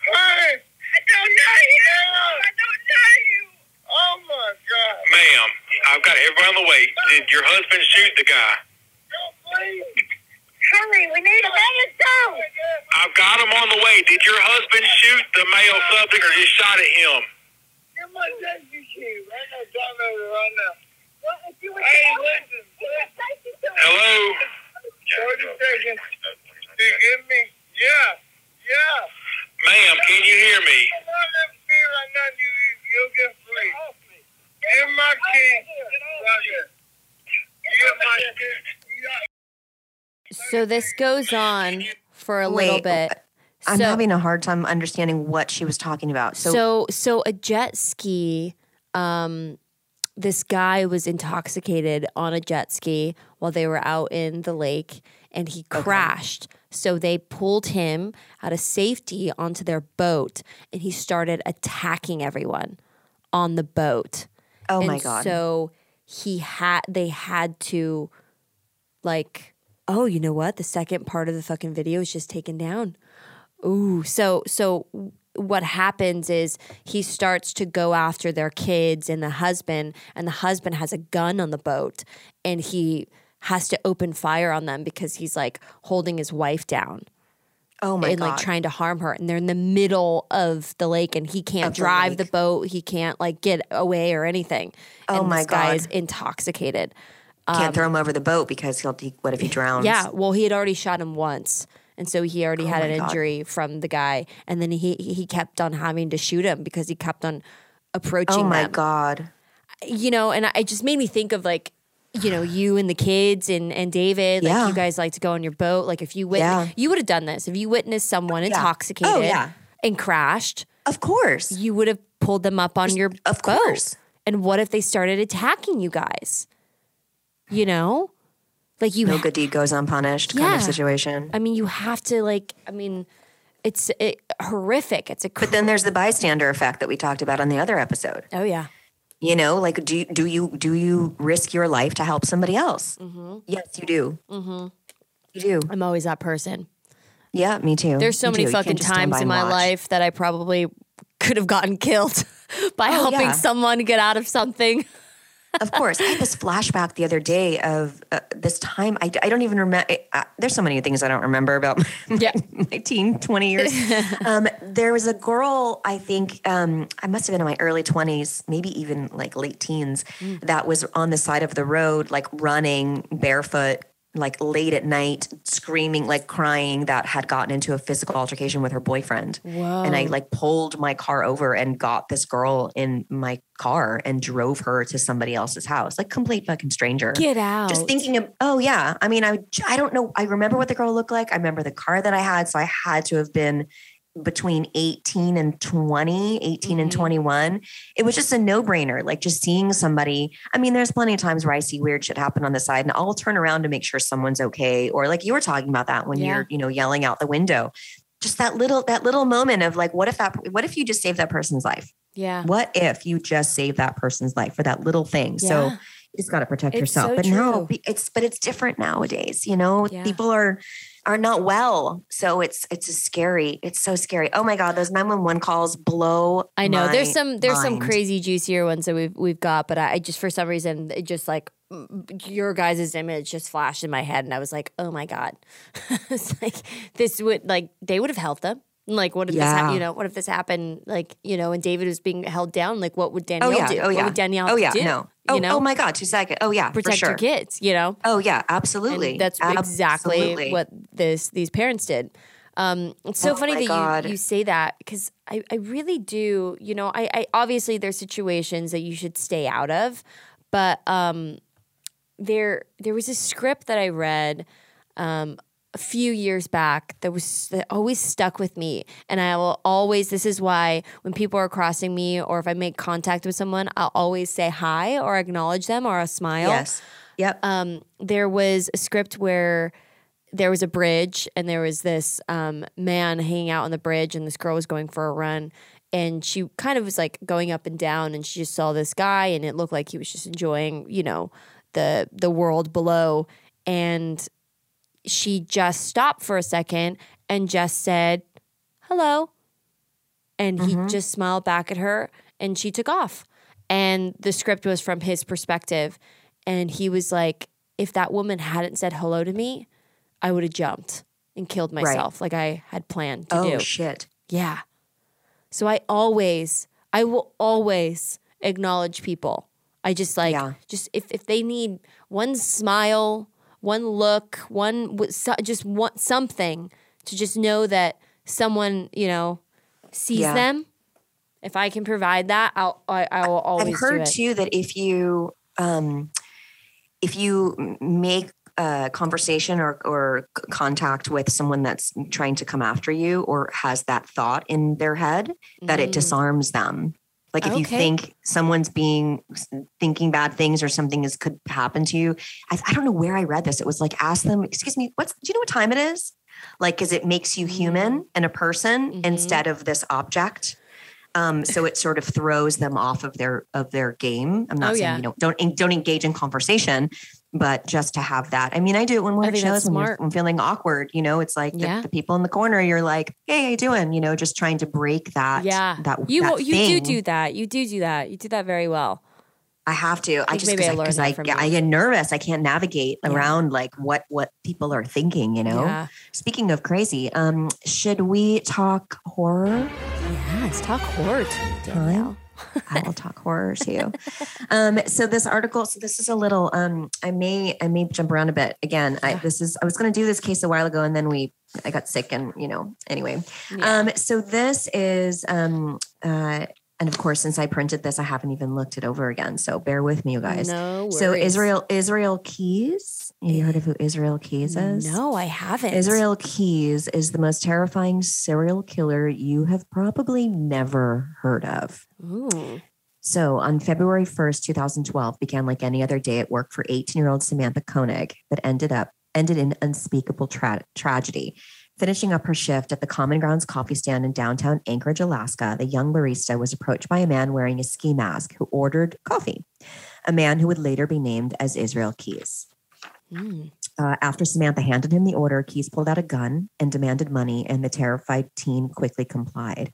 Hey, I don't know you. I don't know you. oh my God. Ma'am, I've got everybody on the way. Did your husband shoot the guy? No, please. Hurry, we need a minute too. I've got him on the way. Did your husband shoot the male subject or just shot at him? Give my safety shoe. I know time over right now. Well, if you would Hey, tell me, listen. you would take me to Hello? 30 seconds. Do you get me? Yeah. Yeah. Ma'am, can you hear me? Come on, let me see right now. You, you'll get free. Give my key. Right here. Give my key. Yeah. So this goes on for a little bit. I'm so, having a hard time understanding what she was talking about. So, so so a jet ski um this guy was intoxicated on a jet ski while they were out in the lake and he crashed. So they pulled him out of safety onto their boat and he started attacking everyone on the boat. Oh and my god. so he had they had to like oh, you know what? The second part of the fucking video is just taken down. Ooh, so so what happens is he starts to go after their kids and the husband, and the husband has a gun on the boat, and he has to open fire on them because he's like holding his wife down Oh my god. and god. like trying to harm her and they're in the middle of the lake and he can't Of drive lake. the boat he can't like get away or anything Oh and my this guy is intoxicated Can't throw him over the boat because he'll. He, what if he drowns? yeah well he had already shot him once and so he already oh had Oh my an God. injury from the guy and then he he kept on having to shoot him because he kept on oh approaching Oh my them god. you know, and I- it just made me think of like, you know, you and the kids and and David, like Yeah. you guys like to go on your boat. Like if you witness, Yeah. you would have done this if you witnessed someone Yeah. intoxicated Oh, yeah. and crashed. Of course. You would have pulled them up on your boat. of boat. course. And what if they started attacking you guys? You know, like you. No good deed goes unpunished kind of situation. I mean, you have to like. I mean, it's it, horrific. It's a. But then there's the bystander effect that we talked about on the other episode. oh yeah. You know, like do you, do you do you risk your life to help somebody else? Mm-hmm. Yes, you do. Mm-hmm. You do. I'm always that person. Yeah, me too. There's so Me many too. Fucking times in my watch. life that I probably could have gotten killed by Oh, helping yeah. someone get out of something. Of course. I had this flashback the other day of uh, this time. I, I don't even remember. Uh, there's so many things I don't remember about my, Yeah. my teen, 20 years. um, there was a girl, I think um, I must have been in my early 20s, maybe even like late teens, Mm. that was on the side of the road, like running barefoot. Like late at night, screaming, like crying, that had gotten into a physical altercation with her boyfriend. Whoa. And I like pulled my car over and got this girl in my car and drove her to somebody else's house, like complete fucking stranger. Get out. Just thinking of, oh yeah. I mean, I I don't know. I remember what the girl looked like. I remember the car that I had. So I had to have been between 18 and 20, 18 and Mhm. 21. It was just a no-brainer. Like just seeing somebody. I mean, there's plenty of times where I see weird shit happen on the side and I'll turn around to make sure someone's okay. Or like you were talking about that when Yeah. you're, you know, yelling out the window. Just that little, that little moment of like, what if that, what if you just saved that person's life? yeah. What if you just saved that person's life for that little thing? So Yeah. you just got to protect It's yourself. so but no, it's but it's different nowadays. You know, Yeah. people are are not well, so it's it's a scary. It's so scary. Oh my god, those nine one one calls blow. I know there's some there's some crazy juicier ones that we've we've got, but I, I just for some reason it just like your guys' image just flashed in my head, and I was like, oh my god, it's like this would like they would have helped them. Like what if this Yeah. hap- you know what if this happened like you know and David was being held down like what would Danielle Oh yeah, do? oh yeah, What would Danielle oh yeah, do? no, oh, you know oh my god, two seconds. Oh yeah, protect for sure. your kids, you know. Oh yeah, And absolutely. that's exactly what this these parents did. Um, it's so Oh funny that God. you, you say that because I, I really do. You know, I, I obviously there's situations that you should stay out of, but um, there there was a script that I read um, a few years back that was that always stuck with me, and I will always. This is why when people are crossing me or if I make contact with someone, I'll always say hi or acknowledge them or a smile yes, yep. um, there was a script where there was a bridge and there was this um, man hanging out on the bridge and this girl was going for a run and she kind of was like going up and down and she just saw this guy and it looked like he was just enjoying you know the the world below and she just stopped for a second and just said hello. And he mm-hmm. just smiled back at her and she took off. And the script was from his perspective. And he was like if that woman hadn't said hello to me i would have jumped and killed myself like i had planned to oh do. Oh, shit. yeah. So i always i will always acknowledge people. I just like Yeah. just if, if they need one smile one look one just want something to just know that someone you know sees Yeah. them if i can provide that i'll i, I will always I've heard too that if you um, if you make a conversation or, or contact with someone that's trying to come after you or has that thought in their head, that it Mm. disarms them. Like if you think someone's being thinking bad things or something is could happen to you, I, I don't know where I read this. It was like ask them, excuse me, what's do you know what time it is? Like, because it makes you human and a person Mhm. instead of this object. Um, so it sort of throws them off of their of their game. I'm not Oh, saying yeah. you know don't don't engage in conversation, but just to have that. I mean, I do it when we're I at shows when I'm feeling awkward. You know, it's like the, Yeah. the people in the corner. You're like, "Hey, how you doing?" You know, just trying to break that. yeah. that you that you thing. do do that. You do do that. You do that very well. I have to. I think just maybe I because I, get. I get nervous. I can't navigate Yeah. around like what what people are thinking. You know. Yeah. Speaking of crazy, um, should we talk horror? Yes. Talk horror to me, Danielle. I will talk horror to you. Um, so this article, so this is a little. Um, I may I may jump around a bit again. I, this is I was going to do this case a while ago, and then we I got sick, and you know. Anyway, Yeah. um, so this is um, uh, and of course, since I printed this, I haven't even looked it over again. So bear with me, you guys. No worries. So. Israel Israel Keys. Have you heard of who Israel Keys is? No, I haven't. Israel Keys is the most terrifying serial killer you have probably never heard of. Ooh. So on February 1st, 2012, began like any other day at work for 18-year-old Samantha Koenig, but ended up ended in unspeakable tra- tragedy. Finishing up her shift at the Common Grounds coffee stand in downtown Anchorage, Alaska, the young barista was approached by a man wearing a ski mask who ordered coffee, a man who would later be named as Israel Keys. Mm. Uh, after Samantha handed him the order, Keys pulled out a gun and demanded money, and the terrified teen quickly complied.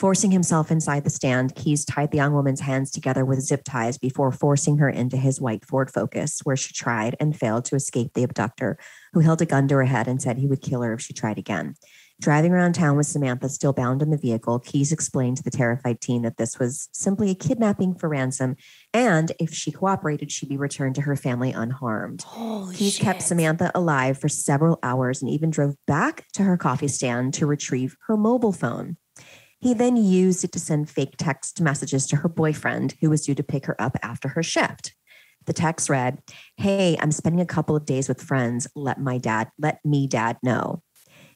Forcing himself inside the stand, Keys tied the young woman's hands together with zip ties before forcing her into his white Ford Focus, where she tried and failed to escape the abductor, who held a gun to her head and said he would kill her if she tried again. Driving around town with Samantha still bound in the vehicle, Keys explained to the terrified teen that this was simply a kidnapping for ransom, and if she cooperated, she'd be returned to her family unharmed. Holy Keys kept. Samantha alive for several hours and even drove back to her coffee stand to retrieve her mobile phone. He then used it to send fake text messages to her boyfriend, who was due to pick her up after her shift. The text read, Hey, I'm spending a couple of days with friends. Let my dad, let me dad know.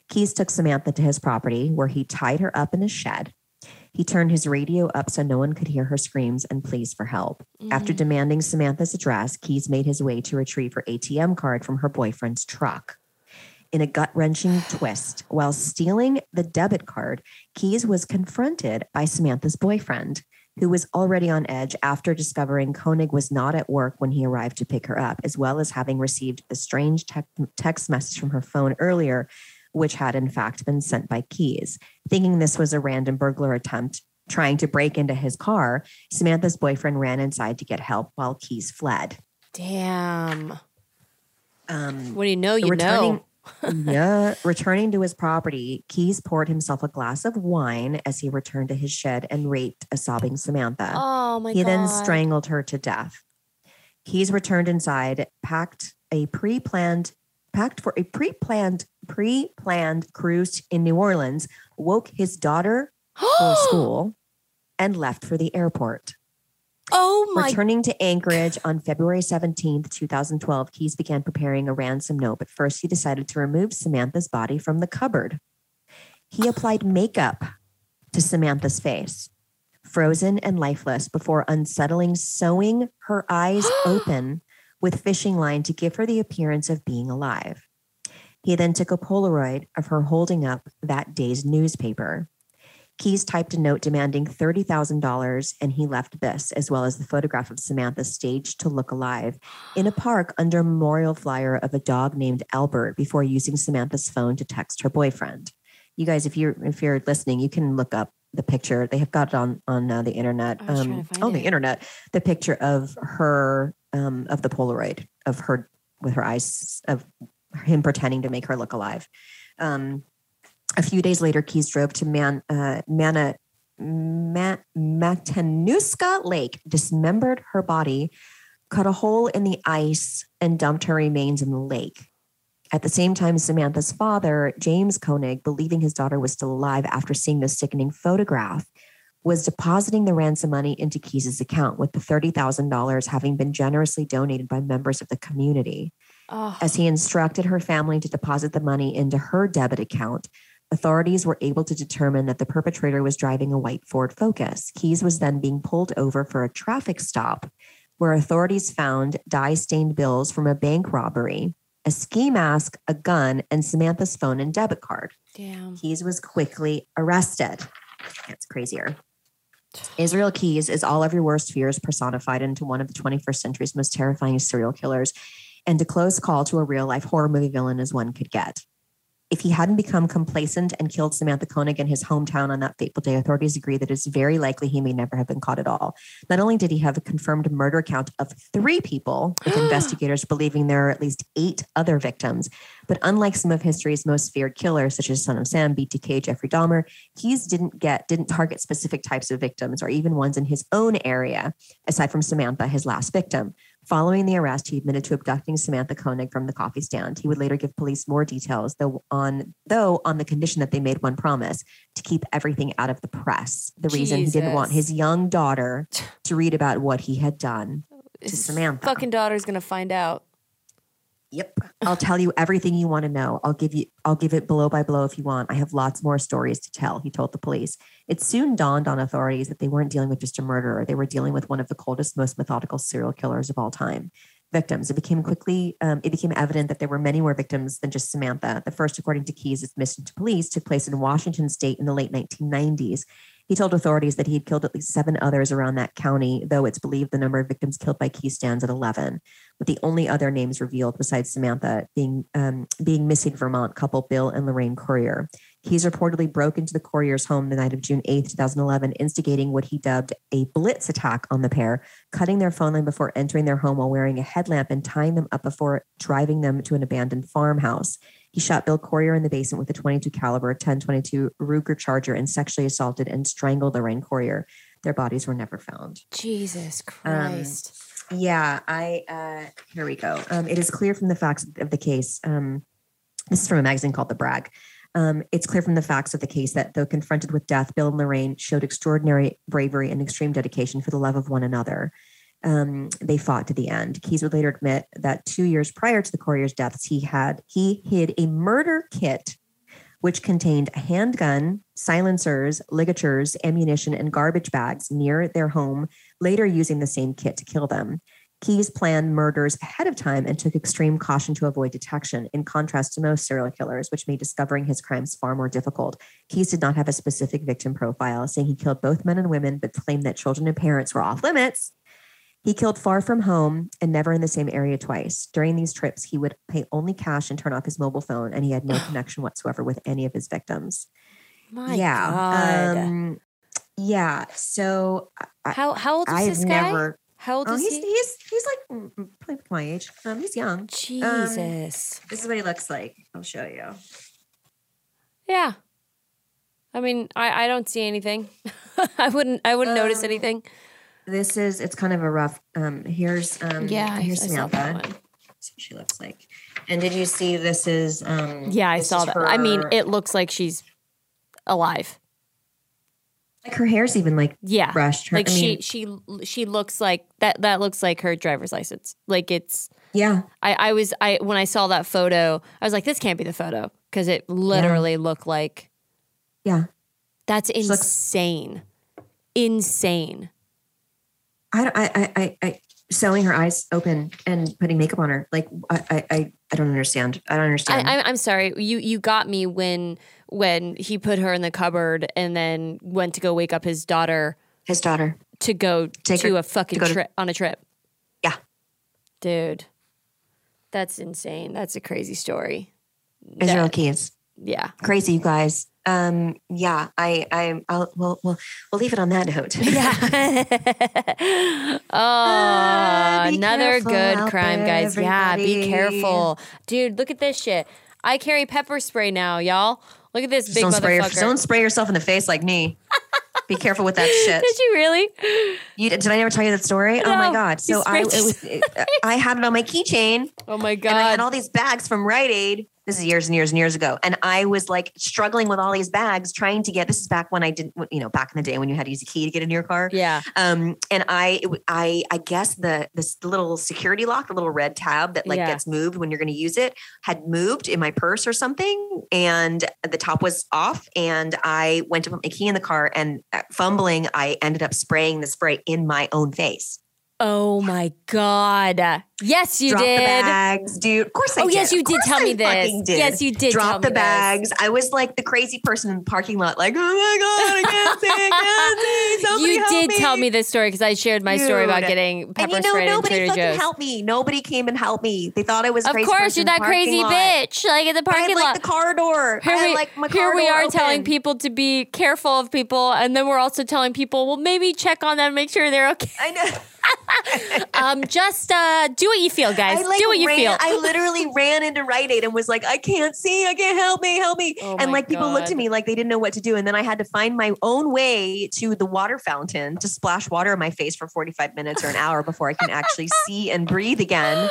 Keys took Samantha to his property where he tied her up in a shed. He turned his radio up so no one could hear her screams and pleas for help. After Mm. demanding Samantha's address, Keys made his way to retrieve her ATM card from her boyfriend's truck. In a gut wrenching twist, while stealing the debit card, Keys was confronted by Samantha's boyfriend, who was already on edge after discovering Koenig was not at work when he arrived to pick her up, as well as having received a strange tec- text message from her phone earlier, which had in fact been sent by Keys. Thinking this was a random burglar attempt trying to break into his car, Samantha's boyfriend ran inside to get help while Keys fled. Damn. Um, What do you know? You returning, know. Yeah, returning to his property, Keys poured himself a glass of wine as he returned to his shed and raped a sobbing Samantha. Oh my god he god. then strangled her to death. Keys returned inside, packed a pre-planned packed for a pre-planned pre-planned cruise in New Orleans, woke his daughter for school, and left for the airport. Oh my Returning to Anchorage on February 17th, 2012, Keys began preparing a ransom note, but first he decided to remove Samantha's body from the cupboard. He applied makeup to Samantha's face, frozen and lifeless, before unsettling sewing her eyes open with fishing line to give her the appearance of being alive. He then took a Polaroid of her holding up that day's newspaper. Keys typed a note demanding $30,000 and he left this, as well as the photograph of Samantha staged to look alive in a park under a memorial flyer of a dog named Albert before using Samantha's phone to text her boyfriend. You guys, if you're if you're listening, you can look up the picture. They have got it on on uh, the internet. Trying on the it. internet, the picture of her um, of the Polaroid of her with her eyes of him pretending to make her look alive. Um, a few days later, Keys drove to Man, uh, Mana, Ma- Matanuska Lake, dismembered her body, cut a hole in the ice, and dumped her remains in the lake. At the same time, Samantha's father, James Koenig, believing his daughter was still alive after seeing the sickening photograph, was depositing the ransom money into Keys's account, with the $30,000 having been generously donated by members of the community. Oh, As he instructed her family to deposit the money into her debit account, authorities were able to determine that the perpetrator was driving a white Ford Focus. Keys was then being pulled over for a traffic stop where authorities found dye stained bills from a bank robbery, a ski mask, a gun, and Samantha's phone and debit card. damn. Keys was quickly arrested. It's crazier. Israel Keys is all of your worst fears personified into one of the 21st century's most terrifying serial killers and a close call to a real life horror movie villain as one could get. If he hadn't become complacent and killed Samantha Koenig in his hometown on that fateful day, authorities agree that it's very likely he may never have been caught at all. Not only did he have a confirmed murder count of three people, with investigators believing there are at least eight other victims, but unlike some of history's most feared killers, such as Son of Sam, BTK, Jeffrey Dahmer, Keys didn't get didn't target specific types of victims or even ones in his own area, aside from Samantha, his last victim. Following the arrest, he admitted to abducting Samantha Koenig from the coffee stand. He would later give police more details, though on though on the condition that they made one promise to keep everything out of the press. The reason he didn't want his young daughter to read about what he had done to His Samantha. Fucking daughter's gonna find out. Yep. I'll tell you everything you want to know. I'll give you I'll give it blow by blow if you want. I have lots more stories to tell, he told the police. It soon dawned on authorities that they weren't dealing with just a murderer. They were dealing with one of the coldest, most methodical serial killers of all time. Victims. It became quickly um, it became evident that there were many more victims than just Samantha. The first, according to Keys' admission to police, took place in Washington state in the late 1990s. He told authorities that he had killed at least seven others around that county, though it's believed the number of victims killed by Key stands at 11 with the only other names revealed besides Samantha being um, being missing Vermont couple Bill and Lorraine Currier. Keys reportedly broke into the Currier's home the night of June 8th, 2011, instigating what he dubbed a blitz attack on the pair, cutting their phone line before entering their home while wearing a headlamp and tying them up before driving them to an abandoned farmhouse. He shot Bill Currier in the basement with a 22 caliber 1022 Ruger Charger and sexually assaulted and strangled Lorraine Currier. Their bodies were never found. Jesus Um, Christ. Yeah, I uh here we go. Um it is clear from the facts of the case. Um this is from a magazine called The Brag. Um, it's clear from the facts of the case that though confronted with death, Bill and Lorraine showed extraordinary bravery and extreme dedication for the love of one another. Um, they fought to the end. Keys would later admit that two years prior to the Currier's deaths, he had he hid a murder kit which contained a handgun, silencers, ligatures, ammunition, and garbage bags near their home, later using the same kit to kill them. Keys planned murders ahead of time and took extreme caution to avoid detection, in contrast to most serial killers, which made discovering his crimes far more difficult. Keys did not have a specific victim profile, saying he killed both men and women, but claimed that children and parents were off limits. He killed far from home and never in the same area twice. During these trips, he would pay only cash and turn off his mobile phone, and he had no connection whatsoever with any of his victims. My yeah. God. Um, yeah. So I, how how old is I've this guy? never. how old Oh, is he's, he? he's he's like probably my age. Um, he's young. Jesus. This is what he looks like. I'll show you. yeah. I mean, I, I don't see anything. I wouldn't I wouldn't notice Um, anything. This is it's kind of a rough. Um, here's um, Yeah, here's I Samantha. what she looks like. And did you see this is um Yeah, I saw that. I mean, it looks like she's alive. like her hair's even like Yeah. brushed. Her, Like I mean, she she she looks like that that looks like her driver's license. Like it's yeah. I I was I when I saw that photo, I was like this can't be the photo because it literally looked like Yeah. that's looks- insane. I, I, I, I, sewing her eyes open and putting makeup on her. Like I, I, I, don't understand. I don't understand. I, I'm sorry. You you got me when when he put her in the cupboard and then went to go wake up his daughter His daughter. to go Take to her- a fucking to- trip on a trip. Yeah. Dude, that's insane. That's a crazy story. Israel That- Keys. yeah. Crazy, you guys. Um, yeah, I, I, I'll, we'll, we'll, we'll leave it on that note. Yeah. oh, Ah, another good crime, there, guys. Yeah, be careful. Dude, look at this shit. I carry pepper spray now, y'all. Look at this Just big don't spray, your, motherfucker. don't spray yourself in the face like me. Be careful with that shit. Did you really? You, did I never tell you that story? oh my god! So I, it was, I had it on my keychain, Oh my god! and I had all these bags from Rite Aid. This is years and years and years ago, and I was like struggling with all these bags, trying to get. This is back when I didn't, you know, back in the day when you had to use a key to get into your car. yeah. Um, and I, I, I guess the this little security lock, the little red tab that like Yeah. gets moved when you're going to use it, had moved in my purse or something, and the top was off. And I went to put my key in the car, and uh, fumbling, I ended up spraying the spray in my own face. Oh my god! Yes, you Drop did. the bags, dude. Of course I Oh, did. yes, you did tell me this. did. Yes, you did Drop tell the me this. bags. I was like the crazy person in the parking lot, like, oh my god, I can't see, I can't see. You did me. tell me this story because I shared my story about getting pepper and you know, sprayed nobody Trader fucking Joe's. helped me. Nobody came and helped me. They thought I was Of course, you're that crazy lot. bitch, like in the I parking had, like the car door. Here I had, we, like here we are telling people to be careful of people, and then we're also telling people, well, maybe check on them, make sure they're okay. I know. Um, just uh, do what you feel, guys. I like do what you ran, feel. I literally ran into Rite Aid and was like, I can't see, I can't help me, help me. Oh and like people looked at me like they didn't know what to do. And then I had to find my own way to the water fountain to splash water in my face for 45 minutes or an hour before I can actually see and breathe again.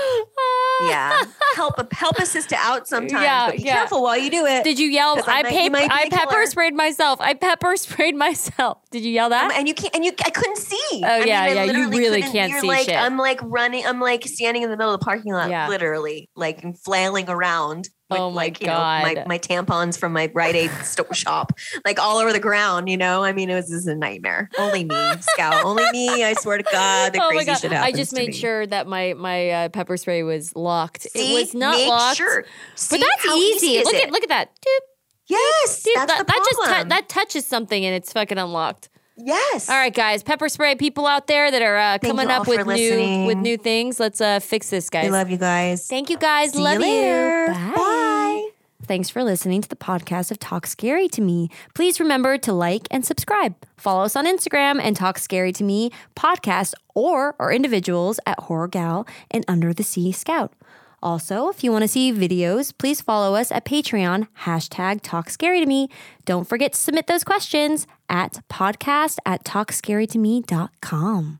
Yeah. Help help a sister out sometimes. Yeah, but be yeah. careful while you do it. Did you yell? I I, might- pap- you might be pepper killer. sprayed myself. I pepper sprayed myself. Did you yell that? Um, and you can't, and you, I couldn't see. Oh, I mean, yeah, I yeah, you really couldn't- can't you're see like, shit. I'm like running, I'm like standing in the middle of the parking lot, Yeah. literally, like and flailing around with Oh, my like, you know, my, God. my tampons from my Rite Aid shop, like all over the ground, you know? I mean, it was just a nightmare. Only me, Scout, only me. I swear to God, the oh crazy god! shit I just made sure that my my uh, pepper spray was locked. See? it was not Make locked. Sure. But that's easy. is Look it? at look at that. Doop, Yes, that's that, the that just problem. that touches something and it's fucking unlocked. Yes. All right, guys, pepper spray people out there that are uh, coming up with new listening. with new things. Let's uh, fix this, guys. I love you guys. Thank you, guys. See love you later. Bye. Bye. Thanks for listening to the podcast of Talk Scary to Me. Please remember to like and subscribe. Follow us on Instagram and Talk Scary to Me podcast or our individuals at Horror Gal and Under the Sea Scout. Also, if you want to see videos, please follow us at Patreon, hashtag Talk Scary to Me. Don't forget to submit those questions at podcast at talkscarytome.com.